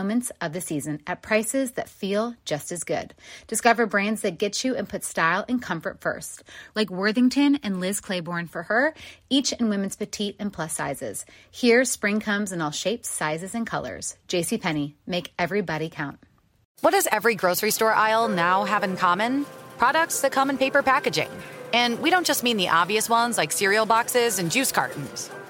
moments of the season at prices that feel just as good. Discover brands that get you and put style and comfort first, like Worthington and Liz Claiborne for her, each in women's petite and plus sizes. Here, spring comes in all shapes, sizes, and colors. JCPenney, make everybody count. What does every grocery store aisle now have in common? Products that come in paper packaging. And we don't just mean the obvious ones like cereal boxes and juice cartons.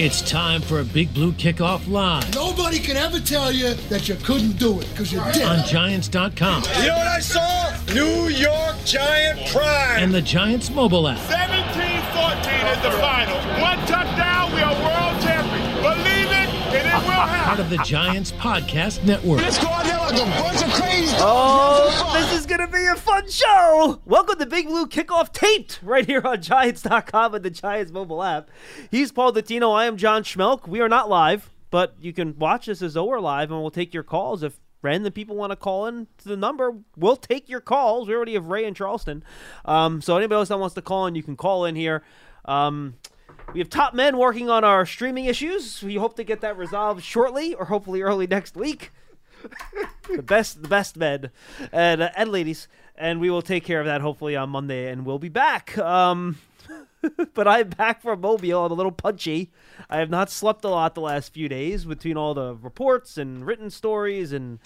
It's time for a Big Blue Kickoff Live Nobody can ever tell you that you couldn't do it because you did. on Giants.com You know what I saw? New York Giant pride. and the Giants mobile app. 17-14 is the final. One touchdown, we are world champions. Believe it, and it will Part of the Giants Podcast Network. Let's go out there like a bunch of crazy Oh, this is going to be a fun show. Welcome to Big Blue Kickoff Taped right here on Giants.com and the Giants mobile app. He's Paul Dottino. I am John Schmelk. We are not live, but you can watch this as though we're live, and we'll take your calls. If random people want to call in to the number, we'll take your calls. We already have Ray in Charleston. Um, so anybody else that wants to call in, you can call in here. Um, we have top men working on our streaming issues. We hope to get that resolved shortly, or hopefully early next week. The best the best men and uh, and ladies. And we will take care of that hopefully on monday and we'll be back. Um but i'm back from mobile. I'm a little punchy. I have not slept a lot the last few days between all the reports and written stories and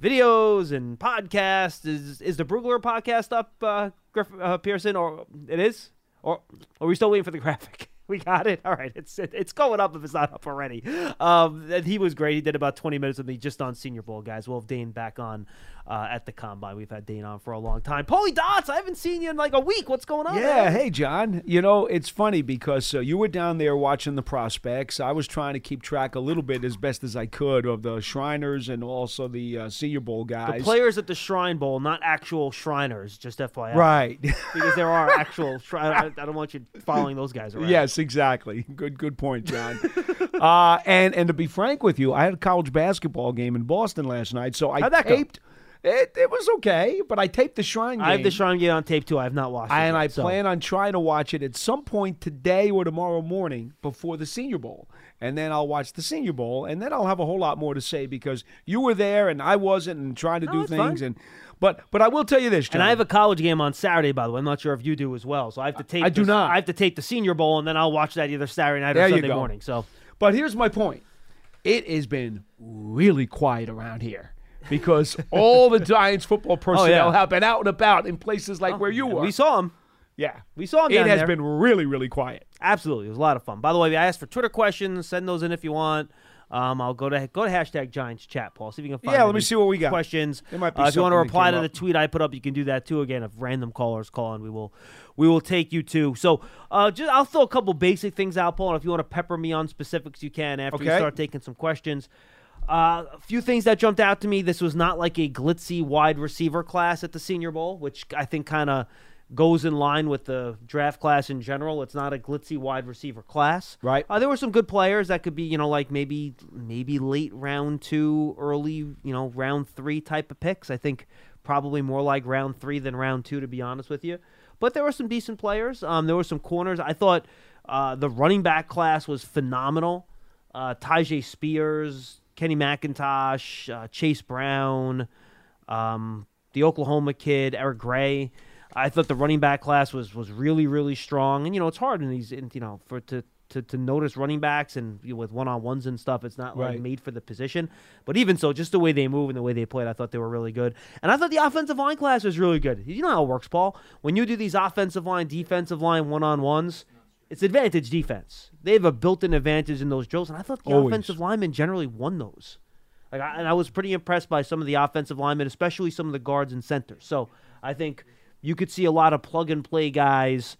videos and podcasts. Is is the brugler podcast up uh, Griff, uh pearson or it is? Or are we still waiting for the graphic we got it. All right, it's it's going up if it's not up already. Um, and he was great. He did about 20 minutes with me just on Senior Bowl, guys. We'll have Dane back on uh, at the combine. We've had Dane on for a long time. Paulie Dots, I haven't seen you in like a week. What's going on? Yeah, man? hey John. You know it's funny because uh, you were down there watching the prospects. I was trying to keep track a little bit as best as I could of the Shriners and also the uh, Senior Bowl guys. The players at the Shrine Bowl, not actual Shriners, just FYI. right? Because there are actual. Shri- I, I don't want you following those guys around. yes, exactly. Good, good point, John. uh, and and to be frank with you, I had a college basketball game in Boston last night, so I How'd that go? It, it was okay, but I taped the Shrine game. I have the Shrine game on tape too. I have not watched it. and yet, I so- plan on trying to watch it at some point today or tomorrow morning before the Senior Bowl. And then I'll watch the Senior Bowl, and then I'll have a whole lot more to say because you were there and I wasn't, and trying to No, do things. fine. And but but I will tell you this, John. And I have a college game on Saturday, by the way. I'm not sure if you do as well. So I have to take. I do the- not. I have to tape the Senior Bowl, and then I'll watch that either Saturday night There or Sunday morning. So But here's my point. It has been really quiet around here because all the Giants football personnel Oh, yeah. have been out and about in places like where you were. we saw him. yeah. We saw him. It has there. been really, really quiet. Absolutely, it was a lot of fun. By the way, I asked for Twitter questions. Send those in if you want. Um, I'll go to go to hashtag Giants chat, Paul. See if you can find. Yeah, let me see what we got. Questions. There might be Uh, if you want to reply to the up. tweet I put up, you can do that too. Again, if random callers call and we will we will take you too. So, uh, just I'll throw a couple basic things out, Paul. And if you want to pepper me on specifics, you can after we Okay. start taking some questions. Uh, a few things that jumped out to me. This was not like a glitzy wide receiver class at the Senior Bowl, which I think kind of goes in line with the draft class in general. It's not a glitzy wide receiver class. Right. Uh, there were some good players that could be, you know, like maybe maybe late round two, early, you know, round three type of picks. I think probably more like round three than round two, to be honest with you. But there were some decent players. Um, there were some corners. I thought uh, the running back class was phenomenal. Uh, Tyjae Spears, Kenny McIntosh, uh, Chase Brown, um, the Oklahoma kid, Eric Gray. I thought the running back class was was really really strong, and you know it's hard in these in, you know for to to, to notice running backs and you know, with one on ones and stuff. It's not like Right. made for the position. But even so, just the way they move and the way they played, I thought they were really good. And I thought the offensive line class was really good. You know how it works, Paul. When you do these offensive line, defensive line one on ones, it's advantage defense. They have a built-in advantage in those drills, and I thought the Always. offensive linemen generally won those. Like, I, and I was pretty impressed by some of the offensive linemen, especially some of the guards and centers. So I think you could see a lot of plug and play guys.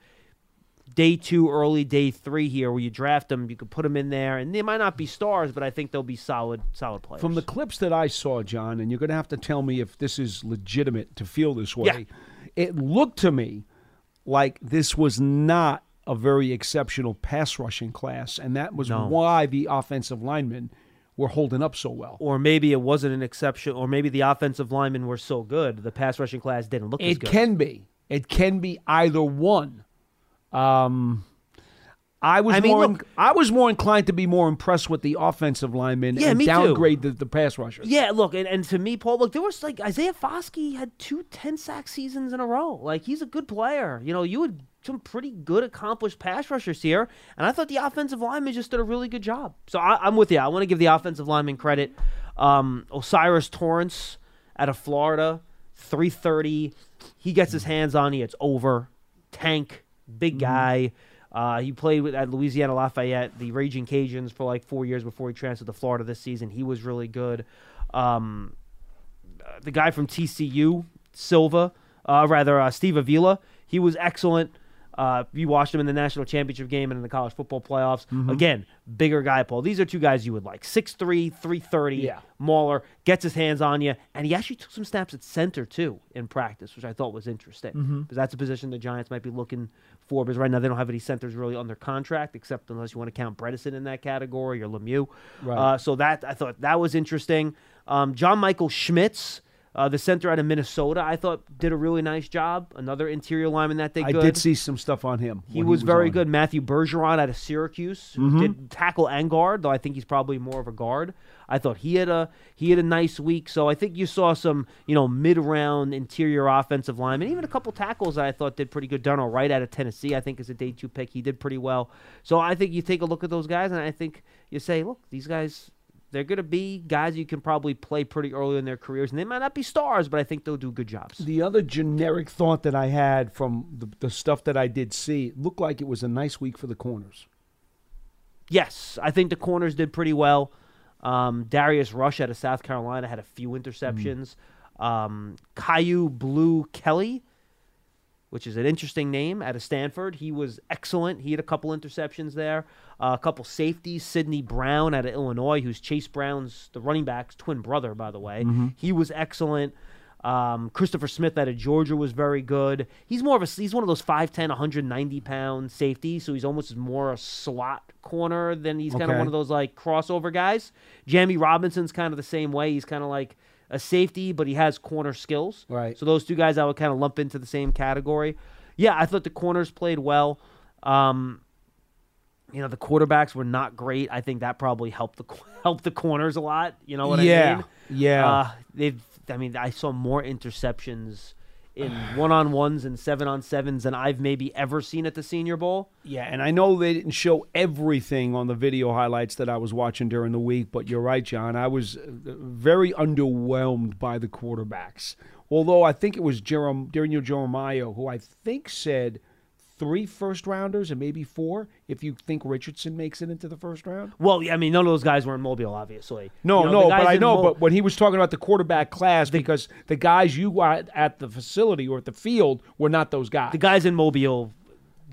Day two, early day three here, where you draft them, you could put them in there, and they might not be stars, but I think they'll be solid, solid players. From the clips that I saw, John, and you're going to have to tell me if this is legitimate to feel this way. Yeah. It looked to me like this was not a very exceptional pass rushing class, and that was No. why the offensive linemen were holding up so well. or maybe it wasn't an exception, or maybe the offensive linemen were so good, the pass rushing class didn't look as It can be. It can be either one. Um, I was I mean, more. look- I was more inclined to be more impressed with the offensive linemen Yeah, and downgrade the, the pass rushers. Yeah, look, and, and to me, Paul, look, there was like Isaiah Foskey had two 10 sack seasons in a row. Like, he's a good player. You know, you had some pretty good, accomplished pass rushers here, and I thought the offensive linemen just did a really good job. So I, I'm with you. I want to give the offensive lineman credit. Um, O'Cyrus Torrence out of Florida, 330. He gets his hands on you, it's over. Tank, big guy. Uh, he played with, at Louisiana Lafayette, the Raging Cajuns, for like four years before he transferred to Florida this season. He was really good. Um, the guy from TCU, Silva, uh, rather uh, Steve Avila, he was excellent. Uh, you watched him in the national championship game and in the college football playoffs. Again, bigger guy, Paul. These are two guys you would like. 6'3", 330, Yeah. Mauler, gets his hands on you. And he actually took some snaps at center, too, in practice, which I thought was interesting. Because that's a position the Giants might be looking for. Because right now they don't have any centers really under contract, except unless you want to count Bredeson in that category or Lemieux. Right. Uh, so that I thought that was interesting. Um, John Michael Schmitz, uh, the center out of Minnesota, I thought did a really nice job. Another interior lineman that they I good. did see some stuff on him. He when was, very on. Mm-hmm. good. Matthew Bergeron out of Syracuse who did tackle and guard, though I think he's probably more of a guard. I thought he had a he had a nice week. So I think you saw some you know mid round interior offensive linemen, even a couple tackles that I thought did pretty good. Darnell Wright out of Tennessee, I think is a day two pick. He did pretty well. So I think you take a look at those guys, and I think you say, look, these guys. They're going to be guys you can probably play pretty early in their careers, and they might not be stars, but I think they'll do good jobs. The other generic thought that I had from the, the stuff that I did see looked like it was a nice week for the corners. Yes, I think the corners did pretty well. Um, Darius Rush out of South Carolina had a few interceptions. Um, Kyu Blu Kelly, which is an interesting name, out of Stanford, he was excellent. He had a couple interceptions there. Uh, a couple safeties. Sydney Brown out of Illinois, who's Chase Brown's the running back's twin brother, by the way. He was excellent. Um, Christopher Smith out of Georgia was very good. He's more of a he's one of those 5'10", 190 pound safeties, so he's almost more a slot corner than he's kind of one of those like crossover guys. Jammie Robinson's kind of the same way. He's kind of like a safety, but he has corner skills. Right. So those two guys I would kind of lump into the same category. Yeah, I thought the corners played well. Um, you know, the quarterbacks were not great. I think that probably helped the helped the corners a lot. You know what I Yeah, mean? yeah. Uh, they've. I mean, I saw more interceptions in one on ones and seven on sevens than I've maybe ever seen at the Senior Bowl. Yeah, and I know they didn't show everything on the video highlights that I was watching during the week, but you're right, John. I was uh, very underwhelmed by the quarterbacks. Although I think it was Jerem, Daniel Jeremiah who I think said three first rounders and maybe four if you think Richardson makes it into the first round. Well, yeah, I mean, none of those guys were in Mobile, obviously. No, You know, no, but I know. Mo- but when he was talking about the quarterback class, because the guys you got at the facility or at the field were not those guys. the guys in Mobile,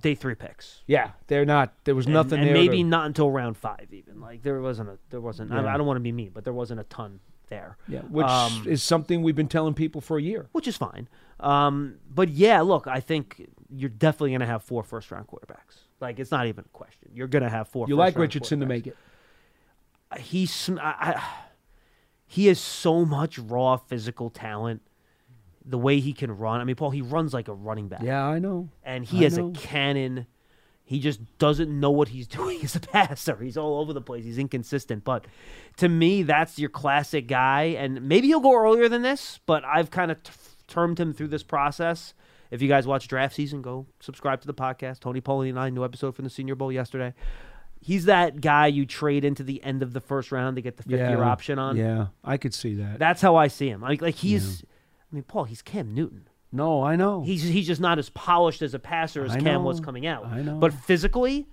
day three picks. yeah, they're not. There was And- nothing and, there. maybe to- not until round five, even. Like there wasn't a, there wasn't. I, I don't want to be mean, but there wasn't a ton there. yeah, which Um, is something we've been telling people for a year. which is fine. Um, but yeah, look, I think you're definitely going to have four first round quarterbacks. Like it's not even a question. You're going to have four. You like Richardson to make it. He's I, I, he has so much raw physical talent. The way he can run. I mean, Paul, he runs like a running back. Yeah, I know. and he I has know. a cannon. He just doesn't know what he's doing as a passer. He's all over the place. He's inconsistent. But to me, that's your classic guy. And maybe he'll go earlier than this, but I've kind of t- termed him through this process. If you guys watch draft season, go subscribe to the podcast. Tony Pauline and I, new episode from the Senior Bowl yesterday. He's that guy you trade into the end of the first round to get the fifth year option on. Yeah, I could see that. That's how I see him. Like, like he's, I mean, Paul, he's Cam Newton. No, I know. He's he's just not as polished as a passer as I Cam was coming out. I know. But physically,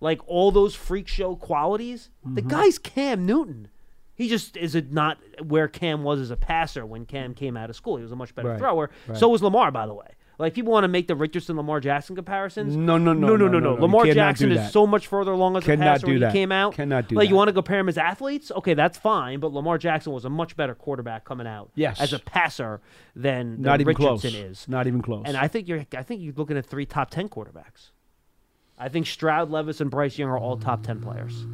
like all those freak show qualities, the Mm-hmm. guy's Cam Newton. He just is it not where Cam was as a passer when Cam came out of school. He was a much better Right, thrower. right. So was Lamar, by the way. Like people want to make the Richardson Lamar Jackson comparisons. No, no, no, no, no, no, no, no. Lamar Jackson is so much further along as a Cannot passer do when that. he came out. Cannot do like you want to compare him as athletes? Okay, that's fine. But Lamar Jackson was a much better quarterback coming out Yes. as a passer than, than Not even Richardson close. is. Not even close. And I think you're I think you're looking at three top ten quarterbacks. I think Stroud, Levis, and Bryce Young are all top ten players.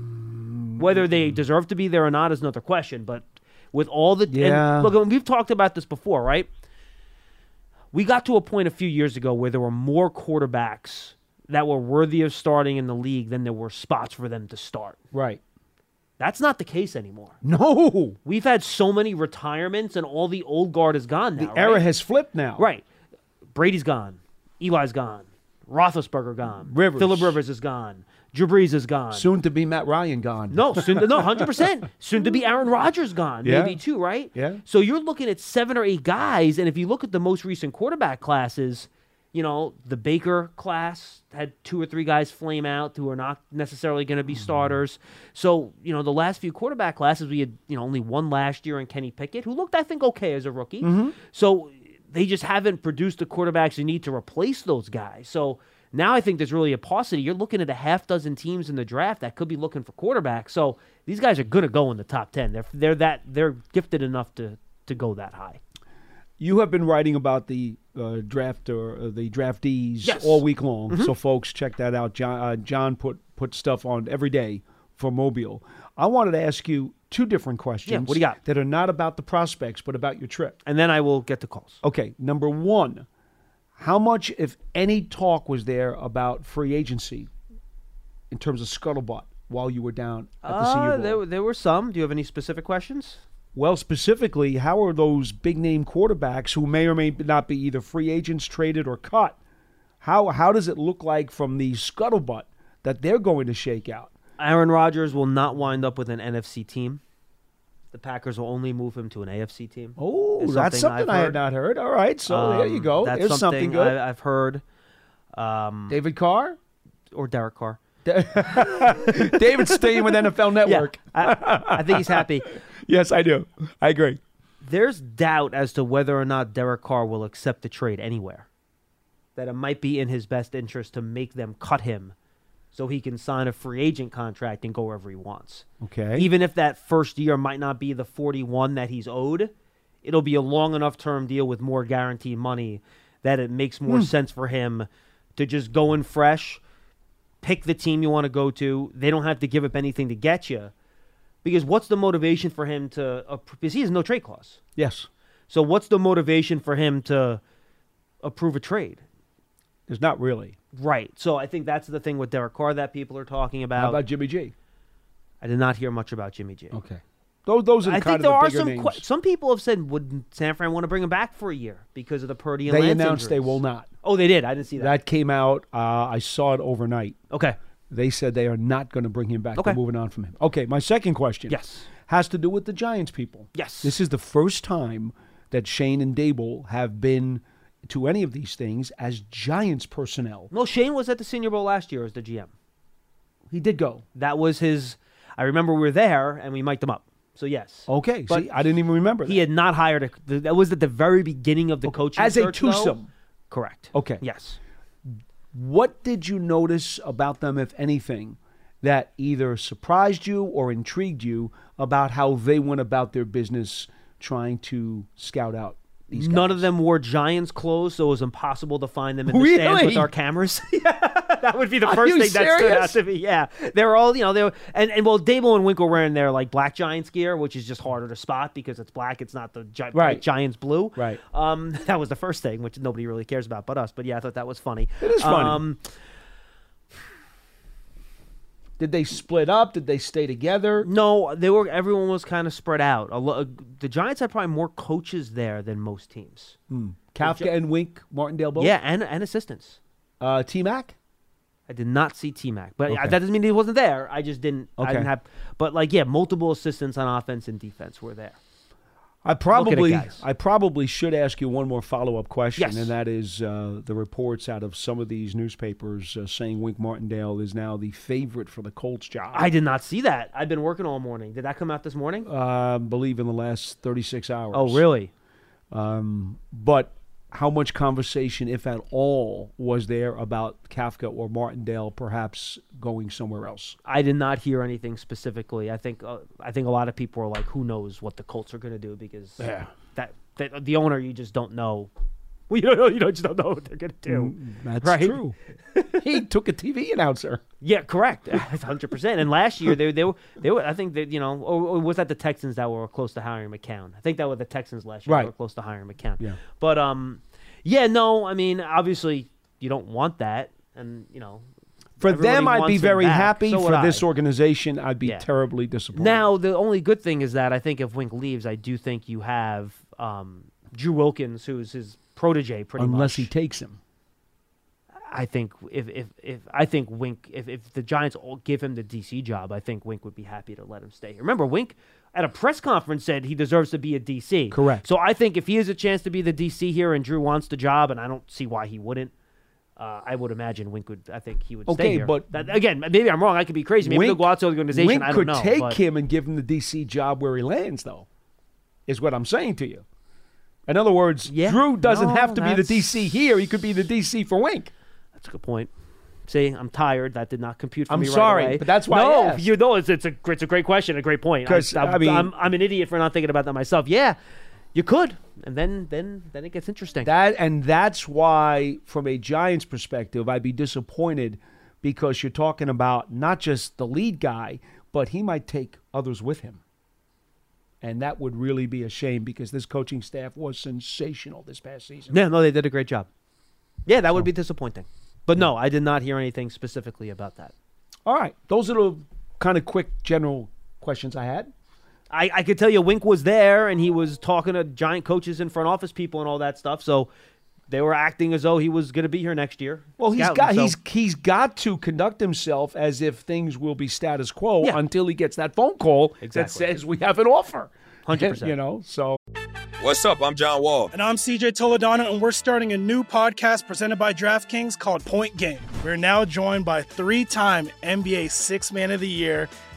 Whether they deserve to be there or not is another question. But with all the and Yeah. look, we've talked about this before, right? We got to a point a few years ago where there were more quarterbacks that were worthy of starting in the league than there were spots for them to start. right. That's not the case anymore. No. We've had so many retirements, and all the old guard is gone now. The era right? has flipped now. Right. Brady's gone. Eli's gone. Roethlisberger gone. Rivers. Philip Rivers is gone. Drew Brees is gone. Soon to be Matt Ryan gone. No, soon no, hundred percent. Soon to be Aaron Rodgers gone, Yeah. maybe too, right? Yeah. So you're looking at seven or eight guys, and if you look at the most recent quarterback classes, you know the Baker class had two or three guys flame out who are not necessarily going to be mm-hmm. starters. So you know the last few quarterback classes, we had you know only one last year in Kenny Pickett, who looked I think okay as a rookie. Mm-hmm. So they just haven't produced the quarterbacks you need to replace those guys. So now I think there's really a paucity. You're looking at a half dozen teams in the draft that could be looking for quarterbacks. So these guys are going to go in the top ten. They're they're that they're gifted enough to to go that high. You have been writing about the uh, draft or uh, the draftees Yes. all week long. So, folks, check that out. John, uh, John put put stuff on every day for Mobile. I wanted to ask you two different questions. what do you got? That are not about the prospects, but about your trip. And then I will get the calls. Okay, number one, how much, if any, talk was there about free agency in terms of scuttlebutt while you were down at the Uh, Bowl? there, were- there were some. Do you have any specific questions? Well, specifically, how are those big name quarterbacks who may or may not be either free agents, traded, or cut? How how does it look like from the scuttlebutt that they're going to shake out? Aaron Rodgers will not wind up with an NFC team. The Packers will only move him to an AFC team. Oh, Is that's something something I had not heard. All right, so there you Um, go. That's There's something, good. I, I've heard. Um, David Carr, or Derek Carr. David staying with NFL Network. I, I think he's happy. Yes, I do. I agree. There's doubt as to whether or not Derek Carr will accept the trade anywhere. That it might be in his best interest to make them cut him so he can sign a free agent contract and go wherever he wants. Okay. Even if that first year might not be the 41 that he's owed, it'll be a long enough term deal with more guaranteed money that it makes more sense for him to just go in fresh, pick the team you want to go to. They don't have to give up anything to get you. Because what's the motivation for him to? Uh, because he has no trade clause. yes, So what's the motivation for him to approve a trade? there's not really. Right. So I think that's the thing with Derek Carr that people are talking about. How about Jimmy G? I did not hear much about Jimmy G. Okay. Those those are I kind think of there the are some. que- some people have said, would San Fran want to bring him back for a year because of the Purdy and they Lance announced they will not. Oh, they did. I didn't see that. That came out. Uh, I saw it overnight. okay. They said they are not going to bring him back. Okay. They're moving on from him. Okay, my second question. Yes. Has to do with the Giants people. Yes. This is the first time that Schoen and Daboll have been to any of these things as Giants personnel. No, Schoen was at the Senior Bowl last year as the GM. He did go. That was his. I remember we were there and we mic'd him up. So yes. Okay. But see, I didn't even remember that. He had not hired a. That was at the very beginning of the coaching as a search, though. twosome. Correct. Okay. Yes. What did you notice about them, if anything, that either surprised you or intrigued you about how they went about their business trying to scout out these guys? None of them wore Giants clothes, so it was impossible to find them in the stands with our cameras. yeah, that would be the first thing that stood out to me. Yeah, they were all you know. They were and, and well, Daboll and Wink were wearing their like black Giants gear, which is just harder to spot because it's black. It's not the gi- Right. Giants blue. Right. Um, that was the first thing, which nobody really cares about but us. But yeah, I thought that was funny. It is funny. Um, Did they split up? Did they stay together? no, they were. Everyone was kind of spread out. A lo- the Giants had probably more coaches there than most teams. Kafka and Wink, Martindale both. Yeah, and and assistants. Uh, T Mac. I did not see T Mac, but Okay. that doesn't mean he wasn't there. I just didn't. Okay. I didn't have. But like, yeah, multiple assistants on offense and defense were there. I probably. I probably should ask you one more follow up question, Yes. and that is uh, the reports out of some of these newspapers uh, saying Wink Martindale is now the favorite for the Colts job. I did not see that. I've been working all morning. Did that come out this morning? uh, believe in the last thirty six hours. oh, really? Um, but how much conversation, if at all, was there about Kafka or Martindale perhaps going somewhere else? I did not hear anything specifically. I think uh, I think a lot of people are like, who knows what the Colts are going to do because Yeah. that, that the owner you just don't know. Well, you don't know. You don't, just don't know what they're going to do. That's Right. true. he took a TV announcer. Yeah, correct, hundred percent. And last year they they were they were I think that you know or, or was that the Texans that were close to hiring McCown? I think that were the Texans last year. Right. They were close to hiring McCown. Yeah. But um, yeah, no, I mean obviously you don't want that, and you know For everybody them, I'd be very happy. So For this I. organization, I'd be Yeah. terribly disappointed. Now the only good thing is that I think if Wink leaves, I do think you have um Drew Wilkins, who's his protege, pretty unless much. Unless he takes him. I think if if, if I think Wink if, if the Giants all give him the DC job, I think Wink would be happy to let him stay. Remember, Wink at a press conference said he deserves to be a DC. Correct. So I think if he has a chance to be the DC here and Drew wants the job, and I don't see why he wouldn't. Uh, I would imagine Wink would. I think he would Okay, stay here. but- That- again, maybe I'm wrong. I could be crazy. Maybe Wink- they'll go out to the organization. Wink I could know. take but- him and give him the DC job where he lands, though. Is what I'm saying to you. In other words, Yeah. Drew doesn't No, have to be the DC here. He could be the DC for Wink. That's a good point. See, I'm tired. That did not compute for I'm me right sorry, away. but that's why I No, asked. you know, it's, it's a it's a great question, a great point. 'Cause, I, I mean- I'm, I'm an idiot for not thinking about that myself. Yeah, you could, and then then then it gets interesting. That and that's why, from a Giants perspective, I'd be disappointed because you're talking about not just the lead guy, but he might take others with him. And that would really be a shame because this coaching staff was sensational this past season. yeah, no, they did a great job. Yeah, that would be disappointing. But no, I did not hear anything specifically about that. All right, those are the kind of quick general questions I had. I, I could tell you Wink was there and he was talking to giant coaches and front office people and all that stuff. So they were acting as though he was going to be here next year. Well, he's scouting, got so- he's he's got to conduct himself as if things will be status quo Yeah. until he gets that phone call that says we have an offer. 100%. You know, so What's up? I'm John Wall. And I'm CJ Toledano, and we're starting a new podcast presented by DraftKings called Point Game. We're now joined by three time NBA Six Man of the Year,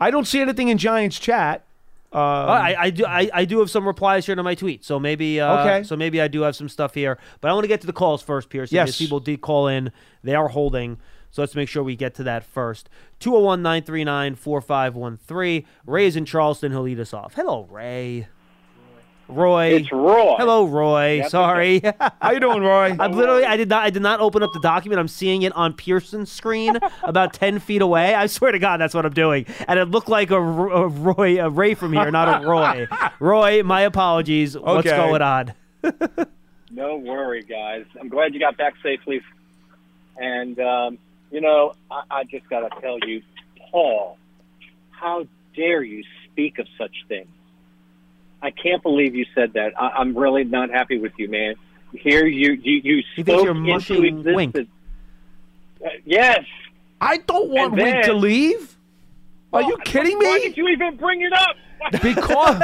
I don't see anything in Giants chat. Um, Uh, I, I do I, I do have some replies here to my tweet, so maybe uh, Okay. so maybe I do have some stuff here. But I want to get to the calls first, Pierce. Yes. people did call in. They are holding, so let's make sure we get to that first. 201-939-4513. Ray's in Charleston. He'll lead us off. Hello, Ray. Roy. It's Roy. Hello, Roy. Yep. Sorry. How you doing, Roy? I'm literally I did not I did not open up the document. I'm seeing it on Pearson's screen about ten feet away. I swear to God, that's what I'm doing. And it looked like a Roy a Ray from here, not a Roy. Roy, my apologies. What's going on? No worry, guys. I'm glad you got back safely. And, um, you know, I, I just got to tell you, Paul, how dare you speak of such things? I can't believe you said that. I, I'm really not happy with you, man. Here you you you spoke you're into existence. Wink. Uh, yes. I don't want And Wink to leave. Are you Well, kidding Why me? did you even bring it up? Because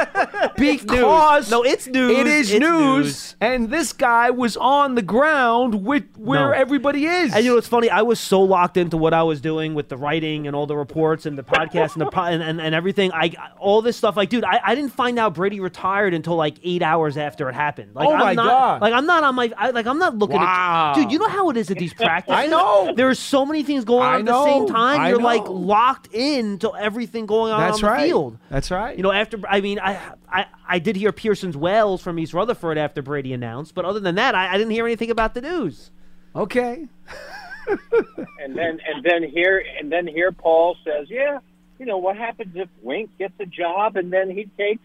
because No, it's news. It is It's news, news. and this guy was on the ground with where No. everybody is. And you know what's funny? I was so locked into what I was doing with the writing and all the reports and the podcast and the po- and, and, and everything. I all this stuff. Like, dude, I, I didn't find out Brady retired until like eight hours after it happened. Like, Oh I'm my not, God. Like I'm not on my. I, like I'm not looking Wow. at. Dude, you know how it is at these practices. I know. There's so many things going on I at the same time. I You're like know. locked in to everything going on That's on the right. field. That's right. You know, after I mean, I I, I did hear Pearson's wails from East Rutherford after Brady announced, but other than that, I, I didn't hear anything about the news. Okay. and then and then here and then here Paul says, yeah, you know what happens if Wink gets a job and then he takes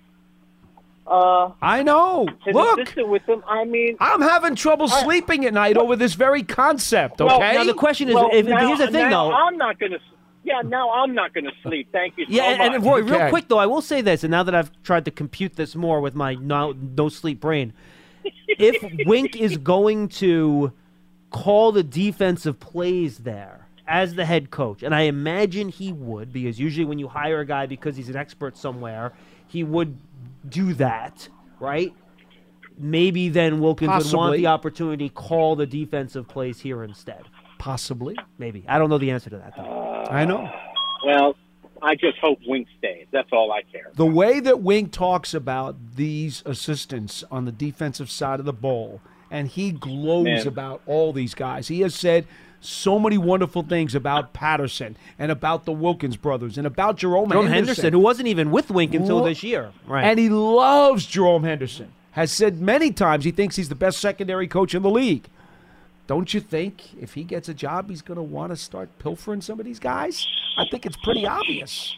uh I know. Look, with him. I mean, I'm having trouble I- sleeping at night over this very concept. Okay. well, Okay. now the question is, well, if, now, here's the thing though. I'm not going to. Yeah, now I'm not going to sleep. Thank you so Yeah, and, much. and Roy, real Okay. quick though, I will say this, and now that I've tried to compute this more with my no, no sleep brain, if Wink is going to call the defensive plays there as the head coach, and I imagine he would, because usually when you hire a guy because he's an expert somewhere, he would do that, right? Maybe then Wilkins would want the opportunity call the defensive plays here instead. Possibly. Maybe I don't know the answer to that though. Uh, I know. well, I just hope Wink stays. That's all I care. The way that Wink talks about these assistants on the defensive side of the ball, and he glows Man. about all these guys. He has said so many wonderful things about Patterson and about the Wilkins brothers and about Jerome, Jerome Henderson. Henderson, who wasn't even with Wink until Lo- this year, right? And he loves Jerome Henderson. Has said many times he thinks he's the best secondary coach in the league. Don't you think if he gets a job, he's going to want to start pilfering some of these guys? I think it's pretty obvious.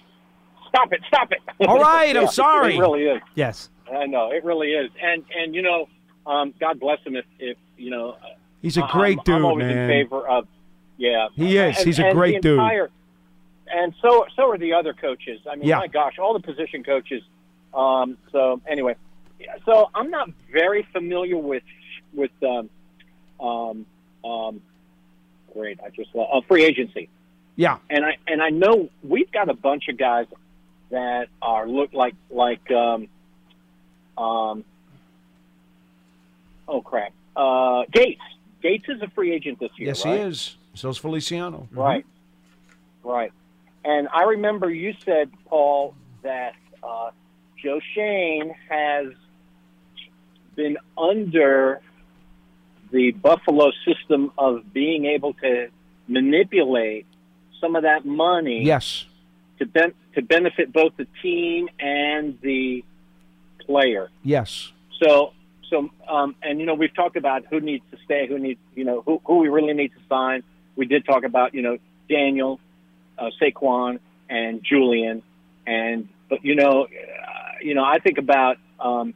Stop it! Stop it! All right, I'm Yeah, sorry. It really is. yes. I know it really is, and and you know, um, God bless him if if you know. He's a I'm- great I'm, dude, always man. in favor of. Yeah, He is. And- He's a great the dude. entire- And so so are the other coaches. I mean, Yeah. my gosh, all the position coaches. Um, so anyway, so I'm not very familiar with with um, um, um, great. I just love uh, free agency Yeah. and I and I know we've got a bunch of guys that are look like like um um oh crap uh Gates Gates is a free agent this year Yes, right? he is. So's Feliciano. right right and I remember you said Paul that uh, Joe Schoen has been under the Buffalo system of being able to manipulate some of that money Yes. to ben- to benefit both the team and the player. Yes. So so um, and you know we've talked about who needs to stay, who needs you know who who we really need to sign. We did talk about you know Daniel, uh, Saquon, and Julian, and but you know uh, you know I think about um,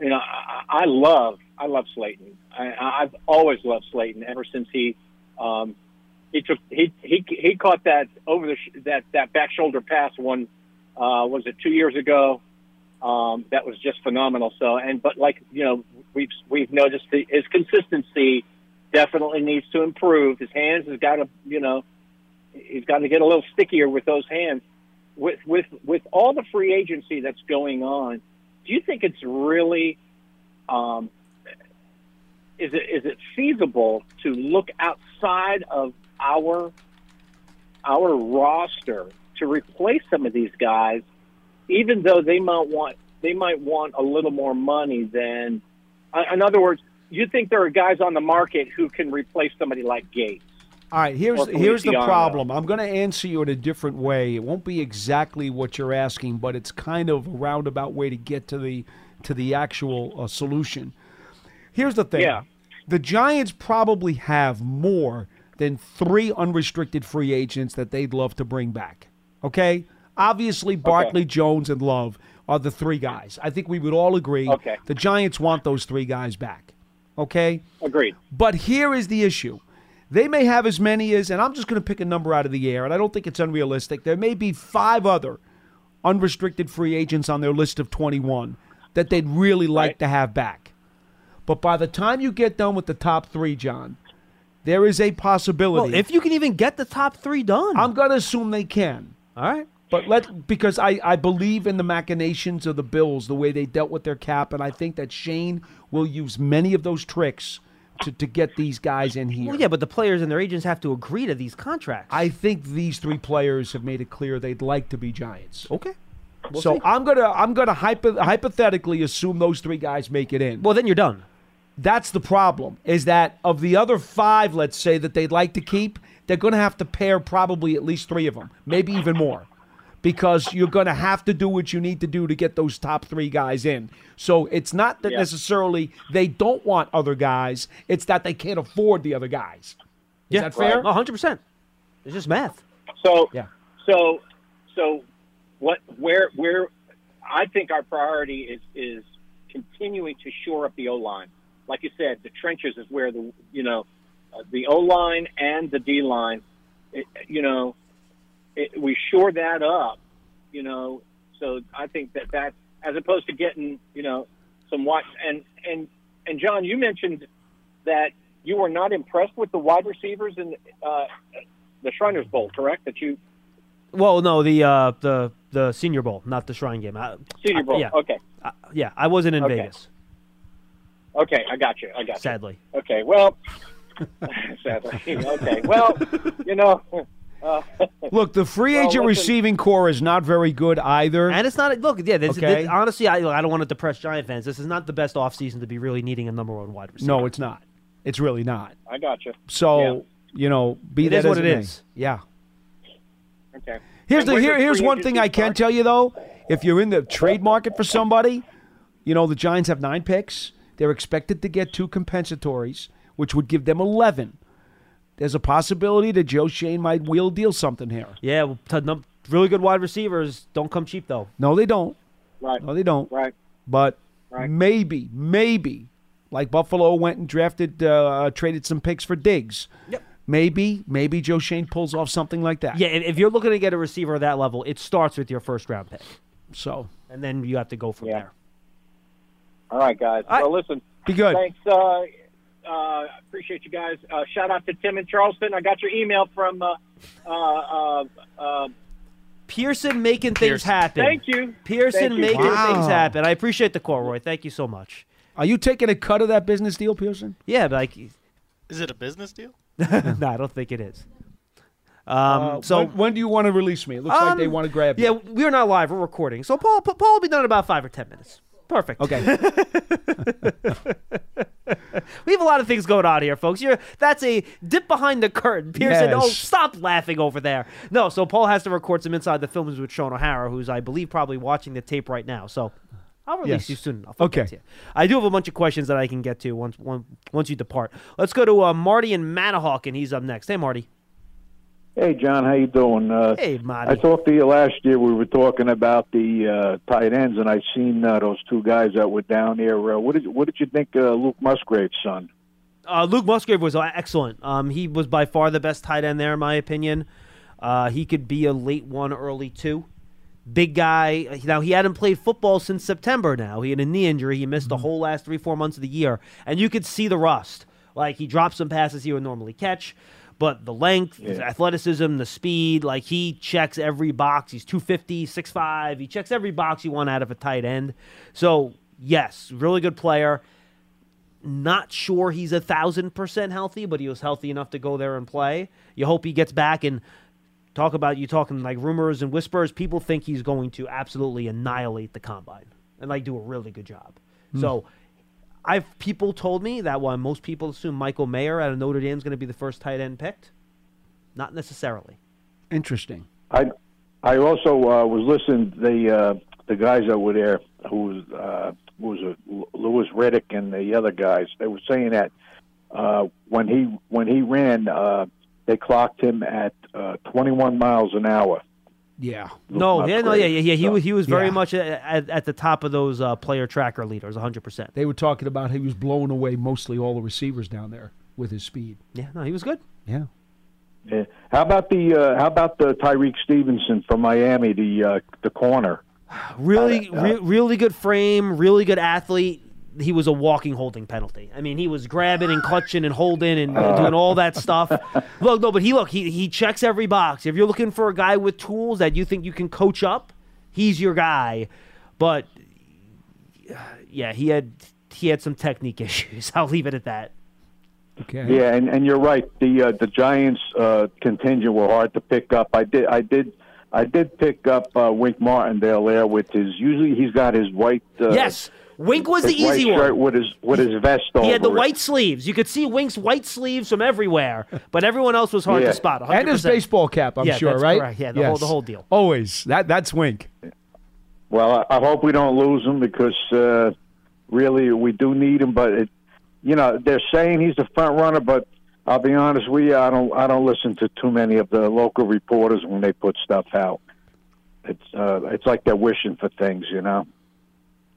you know I, I love I love Slayton. I, I've always loved Slayton ever since he. Um, he took he he he caught that over the sh- that that back shoulder pass one uh was it 2 years ago? Um that was just phenomenal. So and but like you know we've we've noticed the, his consistency definitely needs to improve. His hands has got to you know he's got to get a little stickier with those hands. With with with all the free agency that's going on do you think it's really um is it is it feasible to look outside of our our roster to replace some of these guys, even though they might want they might want a little more money than. uh, In other words, you think there are guys on the market who can replace somebody like Gates? All right, here's here's the problem. I'm going to answer you in a different way. It won't be exactly what you're asking, but it's kind of a roundabout way to get to the to the actual uh, solution. Here's the thing. Yeah. The Giants probably have more than 3 unrestricted free agents that they'd love to bring back. Okay? Obviously Barkley, Jones and Love are the three guys. I think we would all agree Okay. the Giants want those three guys back. Okay? Agreed. But here is the issue. They may have as many as, and I'm just going to pick a number out of the air, and I don't think it's unrealistic. There may be five other unrestricted free agents on their list of 21 that they'd really like to have back. But by the time you get done with the top three, John, there is a possibility. Well, if you can even get the top three done, I'm going to assume they can. all right. But let because I, I believe in the machinations of the Bills, the way they dealt with their cap, and I think that Schoen will use many of those tricks to, to get these guys in here. Well, yeah, but the players and their agents have to agree to these contracts. I think these three players have made it clear they'd like to be Giants. Okay. We'll so see. I'm gonna I'm gonna hypo- hypothetically assume those three guys make it in. Well, then you're done. That's the problem. Is that of the other five, let's say that they'd like to keep, they're gonna have to pair probably at least three of them, maybe even more, because you're gonna have to do what you need to do to get those top three guys in. So it's not that Yeah. necessarily they don't want other guys; it's that they can't afford the other guys. Is yeah, that fair? One hundred percent. It's just math. So Yeah. So so what where where I think our priority is is continuing to shore up the O line. Like you said, the trenches is where the you know uh, the O line and the D line. It, you know, it, we shore that up. You know, so I think that that as opposed to getting you know some watch and and and John, you mentioned that you were not impressed with the wide receivers in uh, the Shriners Bowl, correct? That you Well, no, the uh, the the Senior Bowl, not the Shrine Game. I, Senior I- Bowl. yeah, Okay. I- yeah. I wasn't in Okay. Vegas, Okay, I got you. I got you. sadly. Okay, well, sadly. Okay, well, you know. Uh, Look, the free Well, agent listen- receiving core is not very good either. And it's not. Look, yeah. This, Okay. this- honestly, I, I don't want to depress Giant fans. This is not the best offseason to be really needing a number one wide receiver. no, it's not. It's really not. I got you. So Yeah. you know, be It that is what as it may. is. Yeah. Okay. Here's And the here, does here's one thing I can start? tell you though. If you're in the trade market for somebody, you know the Giants have nine picks. They're expected to get two compensatories, which would give them eleven. There's a possibility that Joe Schoen might wheel deal something here. Yeah, well, t- num- really good wide receivers don't come cheap though. No, they don't. Right. No, they don't. Right. But Right. maybe, maybe, like Buffalo went and drafted, uh, traded some picks for Diggs. Yep. Maybe, maybe Joe Schoen pulls off something like that. Yeah, if if you're looking to get a receiver at that level, it starts with your first round pick, So and then you have to go from Yeah. there. All right, guys. All right. Well, listen. be good. Thanks. Uh, uh, appreciate you guys. Uh, shout out to Tim in Charleston. I got your email from. Uh, uh, uh, uh, Pearson making things Pearson. happen. thank you. Pearson Thank you. making Wow. things happen. I appreciate the call, Roy. Thank you so much. Are you taking a cut of that business deal, Pearson? Yeah, like, Is it a business deal? no, I don't think it is. Um, Uh, so when, when do you want to release me? It looks like they Um, want to grab yeah, you. we're not live. We're recording. So Paul, Paul will be done in about five or ten minutes. Perfect. Okay. We have a lot of things going on here, folks. You're that's a dip behind the curtain. Pearson, oh, stop laughing over there. No, so Paul has to record some inside the films with Shaun O'Hara, who's I believe probably watching the tape right now. So I'll release Yes. you soon enough. I'll Okay. to you. I do have a bunch of questions that I can get to once one, once you depart. Let's go to uh, Marty and Manahawk, and he's up next. Hey, Marty. Hey, John, how you doing? Uh, Hey, I talked to you last year. We were talking about the uh, tight ends, and I seen uh, those two guys that were down there. Uh, what did what did you think, uh, Luke Musgrave's son? Uh, Luke Musgrave was uh, excellent. Um, he was by far the best tight end there, in my opinion. Uh, he could be a late one, early two. Big guy. Now he hadn't played football since September. Now he had a knee injury. He missed the whole last three, four months of the year, and you could see the rust. Like he dropped some passes he would normally catch, but the length, the athleticism, the speed, like he checks every box. He's 250, 6'5". He checks every box you want out of a tight end. So yes, really good player not sure he's a thousand percent healthy, but he was healthy enough to go there and play. You hope he gets back and talk about you talking like rumors and whispers. People think he's going to absolutely annihilate the combine and like do a really good job. Hmm. So I've people told me that while most people assume Michael Mayer out of Notre Dame is going to be the first tight end picked, not necessarily. Interesting. I I also uh, was listening to the uh, the guys that were there, who was uh, who was uh, Louis Riddick and the other guys. They were saying that uh, when he when he ran, uh, they clocked him at uh, 21 miles an hour. Yeah. No, yeah, no, yeah, yeah, yeah. He So- was he was very Yeah. much at, at, at the top of those uh, player tracker leaders, 100. percent They were talking about he was blowing away mostly all the receivers down there with his speed. Yeah, no, he was good. Yeah. Yeah. How about the uh, how about the Tyrique Stevenson from Miami, the uh, the corner? Really, Uh, uh, re- really good frame, really good athlete. He was a walking holding penalty. I mean, he was grabbing and clutching and holding and doing all that stuff. Look, no, but he look he he checks every box. If you're looking for a guy with tools that you think you can coach up, he's your guy. But yeah, he had he had some technique issues. I'll leave it at that. Okay. Yeah, and, and you're right. The uh, the Giants uh, contingent were hard to pick up. I did I did I did pick up uh, Wink Martindale there with his. Usually he's got his white. Uh, yes, Wink was the his white easy shirt one. with his with his vest over. He had the it. white sleeves. You could see Wink's white sleeves from everywhere, but everyone else was hard Yeah. to spot. 100%. And his baseball cap, I'm Yeah, sure, that's right? correct. Yeah, the whole- the whole deal. Always. That that's Wink. Well, I, I hope we don't lose him because uh, really we do need him. But it, you know, they're saying he's the front runner, but I'll be honest with you, I don't I don't listen to too many of the local reporters when they put stuff out. It's uh, it's like they're wishing for things, you know.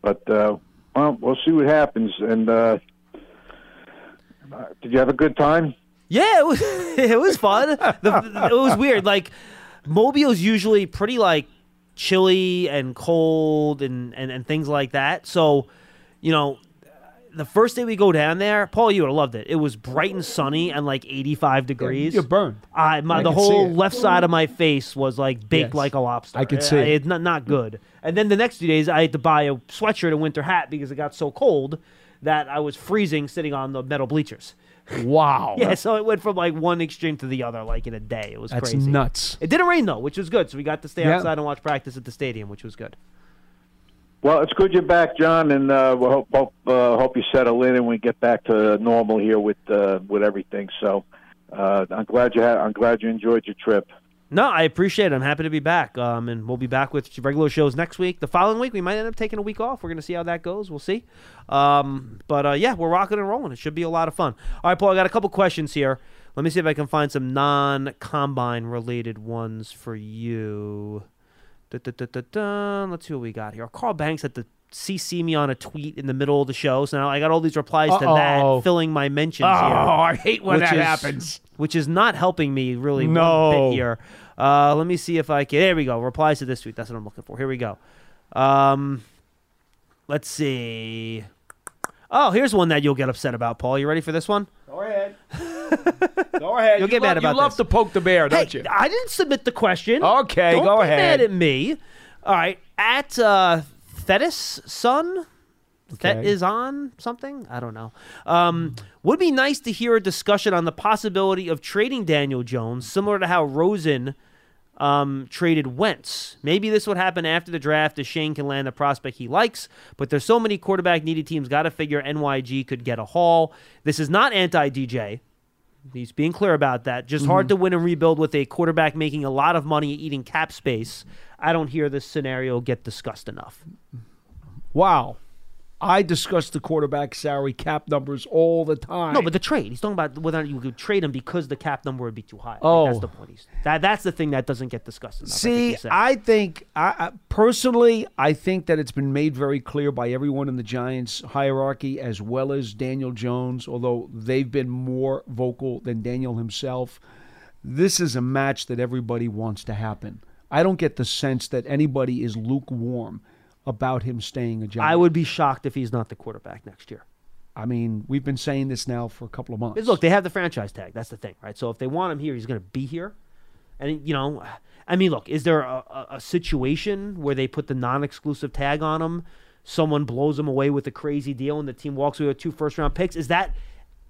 But uh, well, we'll see what happens. And uh, did you have a good time? Yeah, it was, it was fun. The, it was weird. Like Mobile's usually pretty like chilly and cold and, and, and things like that. So, you know, the first day we go down there, Paul, you would have loved it. It was bright and sunny and like 85 degrees. You're burned. I, my, I the whole left side of my face was like baked Yes. like a lobster. I could see it. It's not, not good. And then the next few days, I had to buy a sweatshirt and winter hat because it got so cold that I was freezing sitting on the metal bleachers. Wow. Yeah, so it went from like one extreme to the other, like in a day. It was That's crazy. nuts. It didn't rain though, which was good. So we got to stay Yeah. outside and watch practice at the stadium, which was good. Well, it's good you're back, John, and uh, we hope hope, uh, hope you settle in and we get back to normal here with uh, with everything. So uh, I'm glad you had, I'm glad you enjoyed your trip. No, I appreciate it. I'm happy to be back. Um, and we'll be back with regular shows next week. The following week, we might end up taking a week off. We're going to see how that goes. We'll see. Um, but uh, yeah, we're rocking and rolling. It should be a lot of fun. All right, Paul, I got a couple questions here. Let me see if I can find some non combine related ones for you. Da, da, da, da, da. Let's see what we got here. Carl Banks had to CC me on a tweet in the middle of the show. So now I got all these replies to Uh-oh. that, filling my mentions Oh, here. I hate when which that is- happens. Which is not helping me really one No. bit here. Uh, let me see if I can. There we go. Replies to this tweet. That's what I'm looking for. Here we go. Um, let's see. Oh, here's one that you'll get upset about, Paul. You ready for this one? Go ahead. Go ahead. You'll You get love- mad about You love this. to poke the bear, don't Hey, you? I didn't submit the question. Okay, Don't go be ahead. mad at me. All right, at uh, Thetis Son. That Okay. is on something? I don't know. Um, would be nice to hear a discussion on the possibility of trading Daniel Jones, similar to how Rosen um, traded Wentz. Maybe this would happen after the draft if Schoen can land a prospect he likes, but there's so many quarterback needy teams, got to figure NYG could get a haul. This is not anti DJ. He's being clear about that. Just hard mm-hmm. to win and rebuild with a quarterback making a lot of money, eating cap space. I don't hear this scenario get discussed enough. Wow. I discuss the quarterback salary cap numbers all the time. No, but the trade. He's talking about whether you could trade him because the cap number would be too high. Oh. that's the point. He's, that that's the thing that doesn't get discussed enough. See. I think, I, I personally, I think that it's been made very clear by everyone in the Giants hierarchy, as well as Daniel Jones, although they've been more vocal than Daniel himself. This is a match that everybody wants to happen. I don't get the sense that anybody is lukewarm about him staying a Giant. I would be shocked if he's not the quarterback next year. I mean, we've been saying this now for a couple of months. Because look, they have the franchise tag. That's the thing, right? So if they want him here, he's going to be here. And you know, I mean, look, is there a, a, a situation where they put the non-exclusive tag on him? Someone blows him away with a crazy deal, and the team walks away with two first-round picks. Is that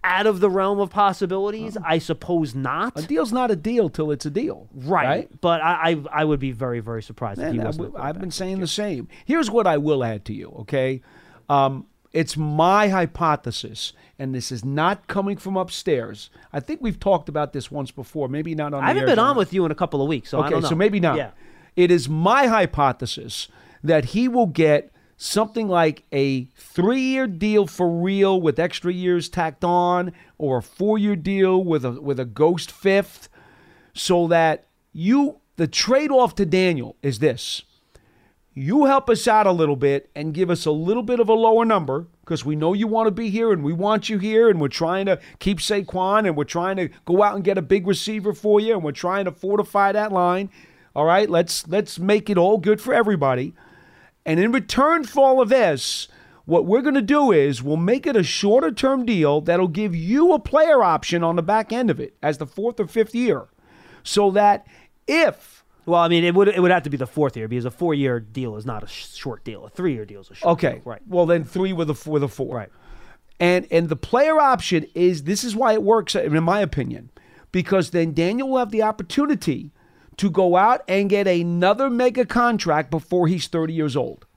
out of the realm of possibilities? I suppose not. A deal's not a deal till it's a deal, Right. right? But I, I I would be very very surprised if he wasn't. w- I've been saying the same. Here's what I will add to you, okay? Um, it's my hypothesis, and this is not coming from upstairs. I think we've talked about this once before, maybe not on I haven't been on with you in a couple of weeks, so I okay, don't know. so maybe not. Yeah. It is my hypothesis that he will get something like a three-year deal for real with extra years tacked on, or a four-year deal with a with a ghost fifth, so that you the trade-off to Daniel is this. You help us out a little bit and give us a little bit of a lower number because we know you want to be here and we want you here and we're trying to keep Saquon and we're trying to go out and get a big receiver for you and we're trying to fortify that line. All right, let's let's make it all good for everybody. And in return for all of this, what we're going to do is we'll make it a shorter term deal that'll give you a player option on the back end of it as the fourth or fifth year, so that if Well, I mean, it would it would have to be the fourth year because a four year deal is not a sh- short deal. A three year deal is a short deal. okay, deal. Right. well then three with a f- with a four, Right. And and the player option is this is why it works in my opinion, because then Daniel will have the opportunity to go out and get another mega contract before he's 30 years old.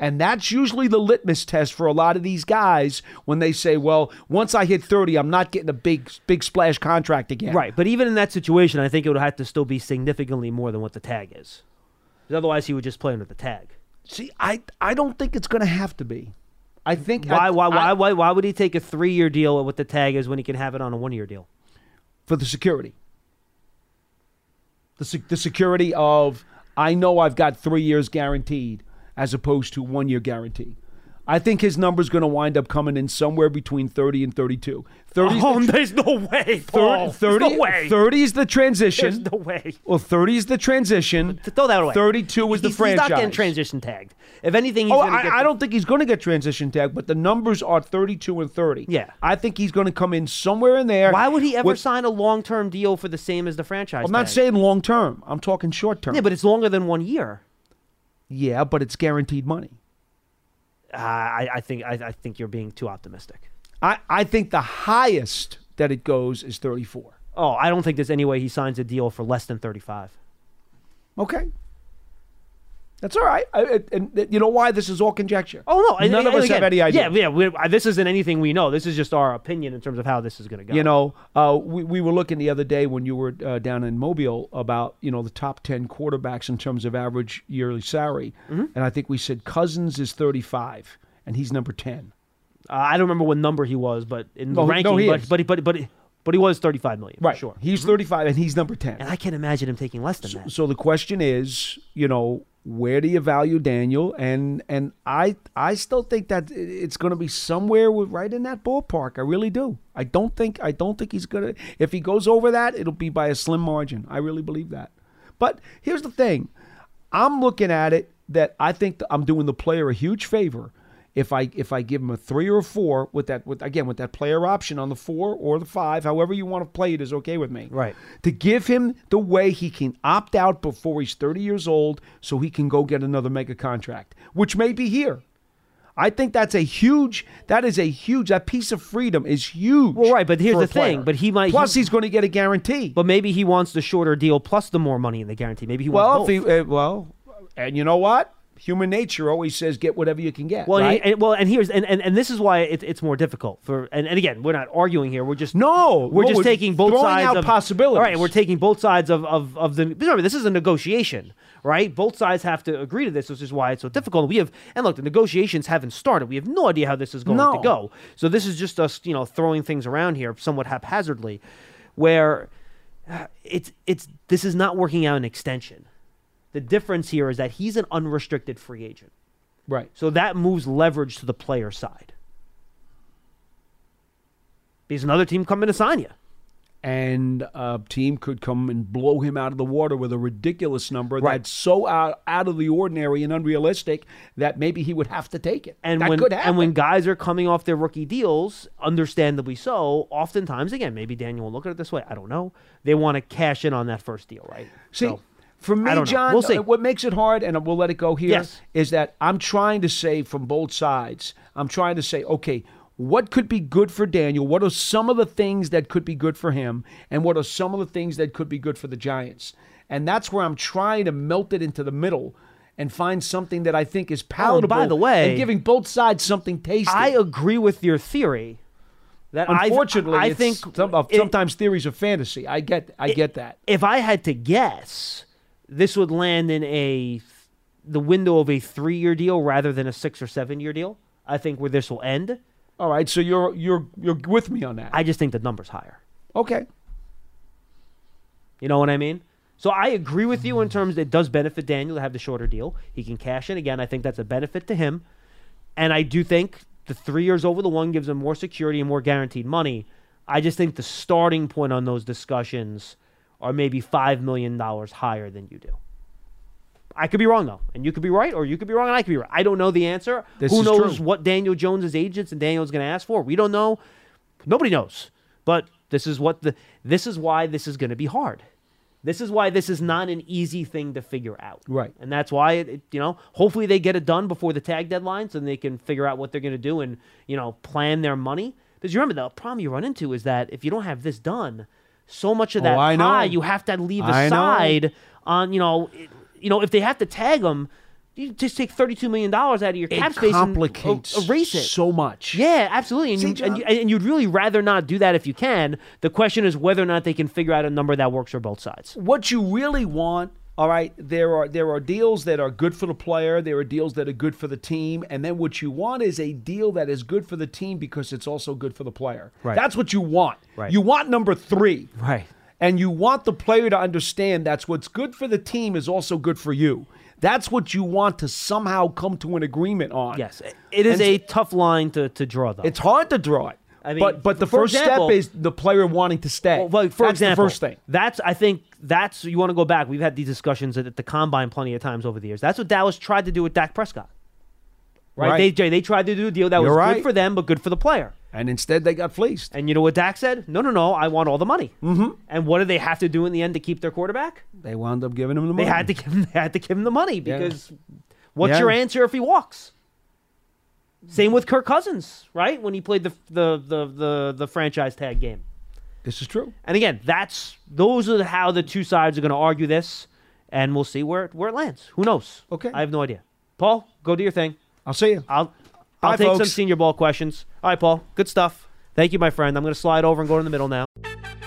And that's usually the litmus test for a lot of these guys when they say, "Well, once I hit 30, I'm not getting a big big splash contract again." Right. But even in that situation, I think it would have to still be significantly more than what the tag is. Otherwise, he would just play under the tag. See, I I don't think it's going to have to be. I think Why I- why why I- why why would he take a three year deal with the tag is when he can have it on a one year deal? for the security. The, the security of I know I've got three years guaranteed as opposed to one year guarantee. I think his number's going to wind up coming in somewhere between 30 and 32. 30 Oh, there's no way, Paul. There's 30, no way. 30 is the transition. There's no way. Well, 30 is the transition. Throw that away. 32 is the franchise. He's not getting transition tagged. If anything, he's oh, going to I, get. I don't think he's going to get transition tagged, but the numbers are 32 and 30. Yeah. I think he's going to come in somewhere in there. Why would he ever with- sign a long term deal for the same as the franchise? I'm not tag? saying long term. I'm talking short term. Yeah, but it's longer than one year. Yeah, but it's guaranteed money. Uh, I, I think I, I think you're being too optimistic. I, I think the highest that it goes is 34. Oh, I don't think there's any way he signs a deal for less than 35. Okay. That's all right. I, and you know why? This is all conjecture. Oh no, None of us again, have any idea. Yeah, yeah. uh, this isn't anything we know. This is just our opinion in terms of how this is going to go. You know, uh, we, we were looking the other day when you were uh, down in Mobile about, you know, the top 10 quarterbacks in terms of average yearly salary. Mm-hmm. And I think we said Cousins is 35, and he's number 10. Uh, I don't remember what number he was, but in the No, ranking, no, but, but he- but but he- but he was 35 million. for Right. sure. He's 35, and he's number 10. And I can't imagine him taking less than that. So the question is, you know, where do you value Daniel? And and I I still think that it's going to be somewhere with, right in that ballpark. I really do. I don't think I don't think he's going to. If he goes over that, it'll be by a slim margin. I really believe that. But here's the thing, I'm looking at it that I think I'm doing the player a huge favor. If I if I give him a three or a four with that with again with that player option on the four or the five, however you want to play it is okay with me Right. to give him the way he can opt out before he's 30 years old so he can go get another mega contract, which may be here. I think that's a huge, that is a huge, that piece of freedom is huge. Well, right, but here's the thing. But he might. Plus, he- he's going to get a guarantee. But maybe he wants the shorter deal plus the more money in the guarantee. Maybe he well, wants if both. he, uh, well, and you know what? Human nature always says get whatever you can get. Well, and- right? and, well, and here's and, and, and this is why it, it's more difficult for and, and again we're not arguing here. We're just no, we're no, just we're taking both throwing sides out of possibilities. All right, we're taking both sides of of, of the. Remember, this is a negotiation, right? Both sides have to agree to this, which is why it's so difficult. We have and look, the negotiations haven't started. We have no idea how this is going No. to go. So this is just us, you know, throwing things around here somewhat haphazardly, where it's it's this is not working out an extension. The difference here is that he's an unrestricted free agent. Right. So that moves leverage to the player side. Because another team coming to sign you. and a team could come and blow him out of the water with a ridiculous number Right. that's so out, out of the ordinary and unrealistic that maybe he would have to take it. And that when could happen. and when guys are coming off their rookie deals, understandably so, oftentimes again, maybe Daniel will look at it this way. I don't know. They want to cash in on that first deal, right? See, So, for me. John, We'll uh, what makes it hard, and we'll let it go here, is Yes. that I'm trying to say from both sides, I'm trying to say, okay, what could be good for Daniel? What are some of the things that could be good for him? And what are some of the things that could be good for the Giants? And that's where I'm trying to melt it into the middle and find something that I think is palatable. Oh, by the way- and giving both sides something tasty. I agree with your theory. That I- Unfortunately, I, it's think some, it- sometimes theories are fantasy. I get, I get that. if I had to guess, this would land in a the window of a three year deal rather than a six or seven year deal. I think where this will end. All right, so you're you're you're with me on that. I just think the number's higher. Okay. You know what I mean? So I agree with you in terms that it does benefit Daniel to have the shorter deal. He can cash in again. I think that's a benefit to him. And I do think the three years over the one gives him more security and more guaranteed money. I just think the starting point on those discussions are maybe five million dollars higher than you do. I could be wrong though, and you could be right, or you could be wrong, and I could be right. I don't know the answer. This Who knows true. what Daniel Jones's agents and Daniel's going to ask for? We don't know. Nobody knows. But this is what the this is why this is going to be hard. This is why this is not an easy thing to figure out. Right. And that's why it, it- you know, hopefully they get it done before the tag deadline so they can figure out what they're going to do and, you know, plan their money. Because you remember the problem you run into is that if you don't have this done, so much of Oh, that I know. pie you have to leave I know. aside on, you know, you know, if they have to tag them, you just take $32 million out of your cap It space complicates and er- erase it. so much. Yeah, absolutely. And, See, you, and, you, and you'd really rather not do that if you can. The question is whether or not they can figure out a number that works for both sides. What you really want, all right, there are there are deals that are good for the player, there are deals that are good for the team, and then what you want is a deal that is good for the team because it's also good for the player. Right. That's what you want. Right. You want number 3. Right. And you want the player to understand that's what's good for the team is also good for you. That's what you want to somehow come to an agreement on. Yes, it is And a tough line to, to draw, though. It's hard to draw it. I mean, but but the first example- step is the player wanting to stay. Well, like, for That's example, first thing. That's I think that's you want to go back. We've had these discussions at the combine plenty of times over the years. That's what Dallas tried to do with Dak Prescott. Right? Right. They they tried to do a deal that was You're good right. for them but good for the player. And instead they got fleeced. And you know what Dak said? No, no, no. I want all the money. Mm-hmm. And what did they have to do in the end to keep their quarterback? They wound up giving him the They money. had to give him, they had to give him the money Yeah. because what's Yeah. your answer if he walks? Same with Kirk Cousins, right? When he played the the the the, the franchise tag game. This is true. And again, that's those are how the two sides are going to argue this, and we'll see where it, where it lands. Who knows? Okay. I have no idea. Paul, go do your thing. I'll see you. I'll I'll Bye, take some Senior Bowl questions. All right, Paul. Good stuff. Thank you, my friend. I'm going to slide over and go in the middle now.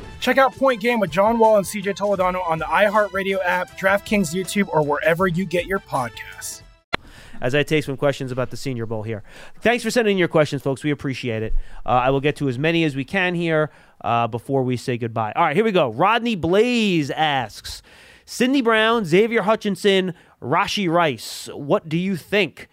Check out Point Game with John Wall and CJ Toledano on the iHeartRadio app, DraftKings YouTube, or wherever you get your podcasts. as I take some questions about the Senior Bowl here. Thanks for sending in your questions, folks. We appreciate it. Uh, I will get to as many as we can here uh, before we say goodbye. All right, here we go. Rodney Blaze asks Sydney Brown, Xavier Hutchinson, Rashee Rice. What do you think?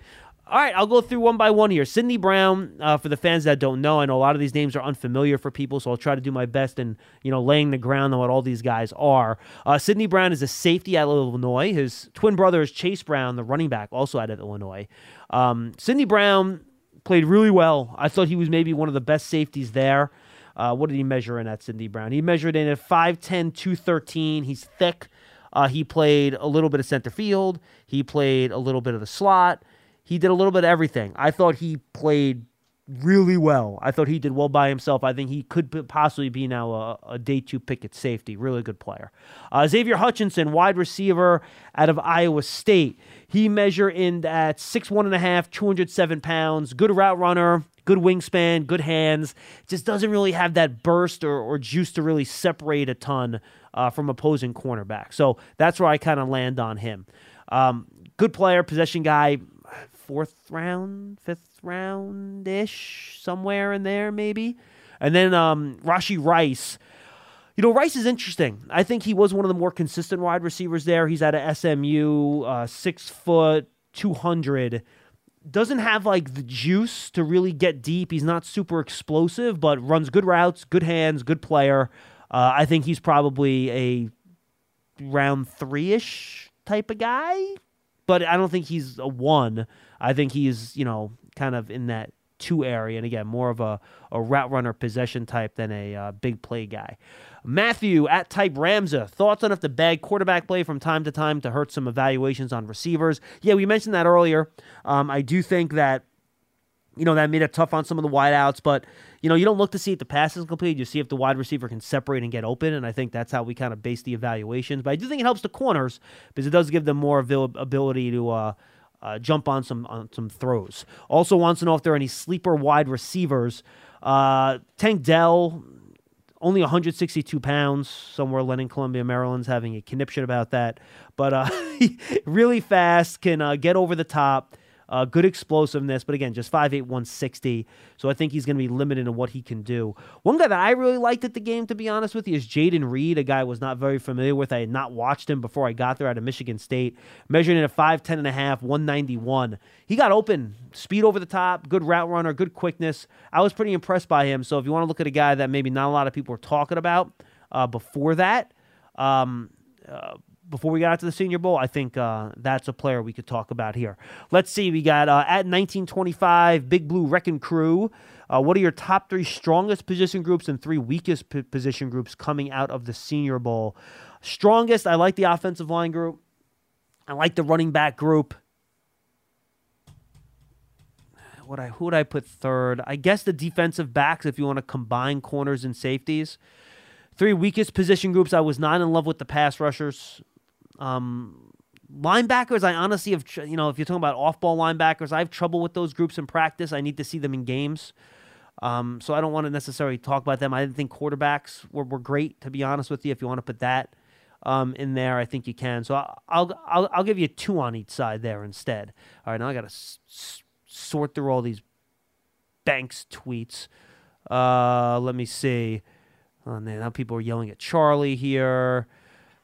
All right, I'll go through one by one here. Sydney Brown, uh, for the fans that don't know, I know a lot of these names are unfamiliar for people, so I'll try to do my best in you know laying the ground on what all these guys are. Uh, Brown is a safety out of Illinois. His twin brother is Chase Brown, the running back, also out of Illinois. Um, Brown played really well. I thought he was maybe one of the best safeties there. Uh, what did he measure in at Sydney Brown? He measured in at 5'10, 213. He's thick. Uh, he played a little bit of center field. He played a little bit of the slot. He did a little bit of everything. I thought he played really well. I thought he did well by himself. I think he could possibly be now a, a day two pick at safety. Really good player. Uh, Xavier Hutchinson, wide receiver out of Iowa State. He measured in at six one and a half, 207 pounds. Good route runner, good wingspan, good hands. Just doesn't really have that burst or, or juice to really separate a ton uh, from opposing cornerback. So that's where I kind of land on him. Um, good player, possession guy, fourth round, fifth round ish, somewhere in there maybe. And then um, Rashee Rice. You know, Rice is interesting. I think he was one of the more consistent wide receivers there. He's at of SMU, uh, six foot, 200. Doesn't have like the juice to really get deep. He's not super explosive, but runs good routes, good hands, good player. Uh, I think he's probably a round three ish type of guy, but I don't think he's a one. I think he's, you know, kind of in that two area. And again, more of a, a route runner possession type than a uh, big play guy. Matthew at type Ramza, thoughts on if the bag quarterback play from time to time to hurt some evaluations on receivers? Yeah, we mentioned that earlier. Um, I do think that you know, that made it tough on some of the wideouts, but you know, you don't look to see if the pass is complete. You see if the wide receiver can separate and get open, and I think that's how we kind of base the evaluations. But I do think it helps the corners because it does give them more ability to uh, uh, jump on some on some throws. Also wants to know if there are any sleeper wide receivers. Uh, Tank Dell, only 162 pounds, somewhere Lenin, Columbia, Maryland's having a conniption about that, but uh, really fast, can uh, get over the top. Uh, good explosiveness, but again, just 5'8", 160. So I think he's going to be limited in what he can do. One guy that I really liked at the game, to be honest with you, is Jayden Reed, a guy I was not very familiar with. I had not watched him before I got there out of Michigan State. Measuring in at 5'10 and a half, 191. He got open, speed over the top, good route runner, good quickness. I was pretty impressed by him. So if you want to look at a guy that maybe not a lot of people were talking about uh, before that, um, uh, before we got out to the Senior Bowl, I think uh, that's a player we could talk about here. Let's see. We got uh, at 1925, Big Blue Wrecking Crew. Uh, what are your top three strongest position groups and three weakest p- position groups coming out of the Senior Bowl? Strongest, I like the offensive line group. I like the running back group. What I who would I put third? I guess the defensive backs if you want to combine corners and safeties. Three weakest position groups. I was not in love with the pass rushers. Um, linebackers, I honestly have, you know, if you're talking about off ball linebackers, I have trouble with those groups in practice. I need to see them in games. Um, so I don't want to necessarily talk about them. I didn't think quarterbacks were, were great, to be honest with you. If you want to put that um, in there, I think you can. So I'll, I'll, I'll give you two on each side there instead. All right, now I got to s- sort through all these Banks tweets. Uh, let me see. Oh, man, now people are yelling at Charlie here.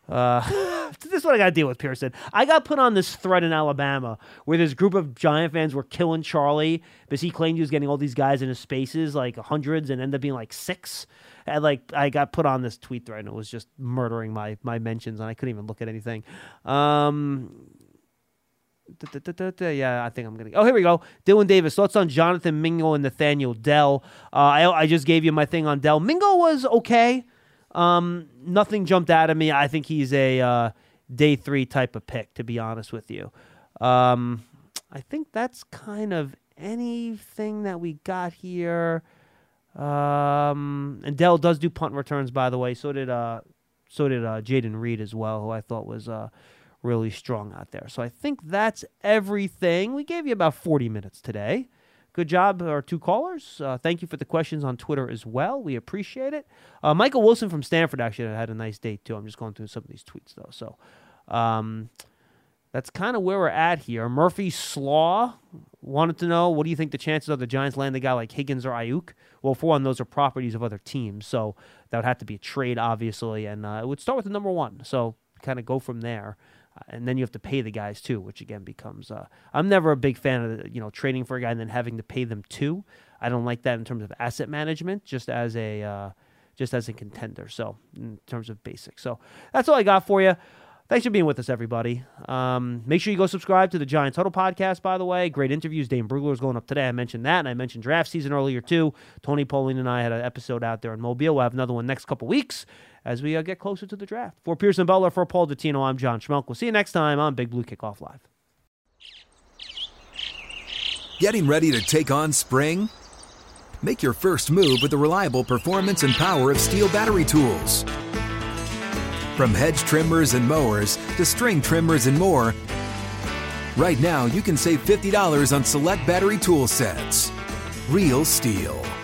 Uh, this is what I got to deal with, Pearson. I got put on this thread in Alabama where this group of Giant fans were killing Charlie because he claimed he was getting all these guys in his spaces, like hundreds, and ended up being like six. And like I got put on this tweet thread and it was just murdering my my mentions, and I couldn't even look at anything. Um, yeah, I think I'm gonna. Oh, here we go. Dylan Davis thoughts on Jonathan Mingo and Nathaniel Dell. Uh, I I just gave you my thing on Dell. Mingo was okay. Um, nothing jumped out at me. I think he's a uh, day three type of pick, to be honest with you. Um, I think that's kind of anything that we got here. Um, and Dell does do punt returns, by the way. So did uh, so did uh, Jayden Reed as well, who I thought was uh, really strong out there. So I think that's everything. We gave you about 40 minutes today. Good job, our two callers. Uh, thank you for the questions on Twitter as well. We appreciate it. Uh, Michael Wilson from Stanford actually had a nice day too. I'm just going through some of these tweets though. So um, that's kind of where we're at here. Murphy Slaw wanted to know what do you think the chances are the Giants land a guy like Higgins or Aiyuk? Well, for one, those are properties of other teams, so that would have to be a trade, obviously, and uh, it would start with the number one. So kind of go from there and then you have to pay the guys too, which again becomes. Uh, I'm never a big fan of you know trading for a guy and then having to pay them too. I don't like that in terms of asset management, just as a uh, just as a contender. So in terms of basics, so that's all I got for you. Thanks for being with us, everybody. Um, make sure you go subscribe to the Giants Huddle podcast, by the way. Great interviews. Dane Brugler is going up today. I mentioned that, and I mentioned draft season earlier, too. Tony Pauline and I had an episode out there in Mobile. We'll have another one next couple weeks as we uh, get closer to the draft. For Pearson Butler, for Paul Dottino, I'm John Schmeelk. We'll see you next time on Big Blue Kickoff Live. Getting ready to take on spring? Make your first move with the reliable performance and power of STIHL battery tools. From hedge trimmers and mowers to string trimmers and more, right now you can save $50 on select battery tool sets. Real STIHL.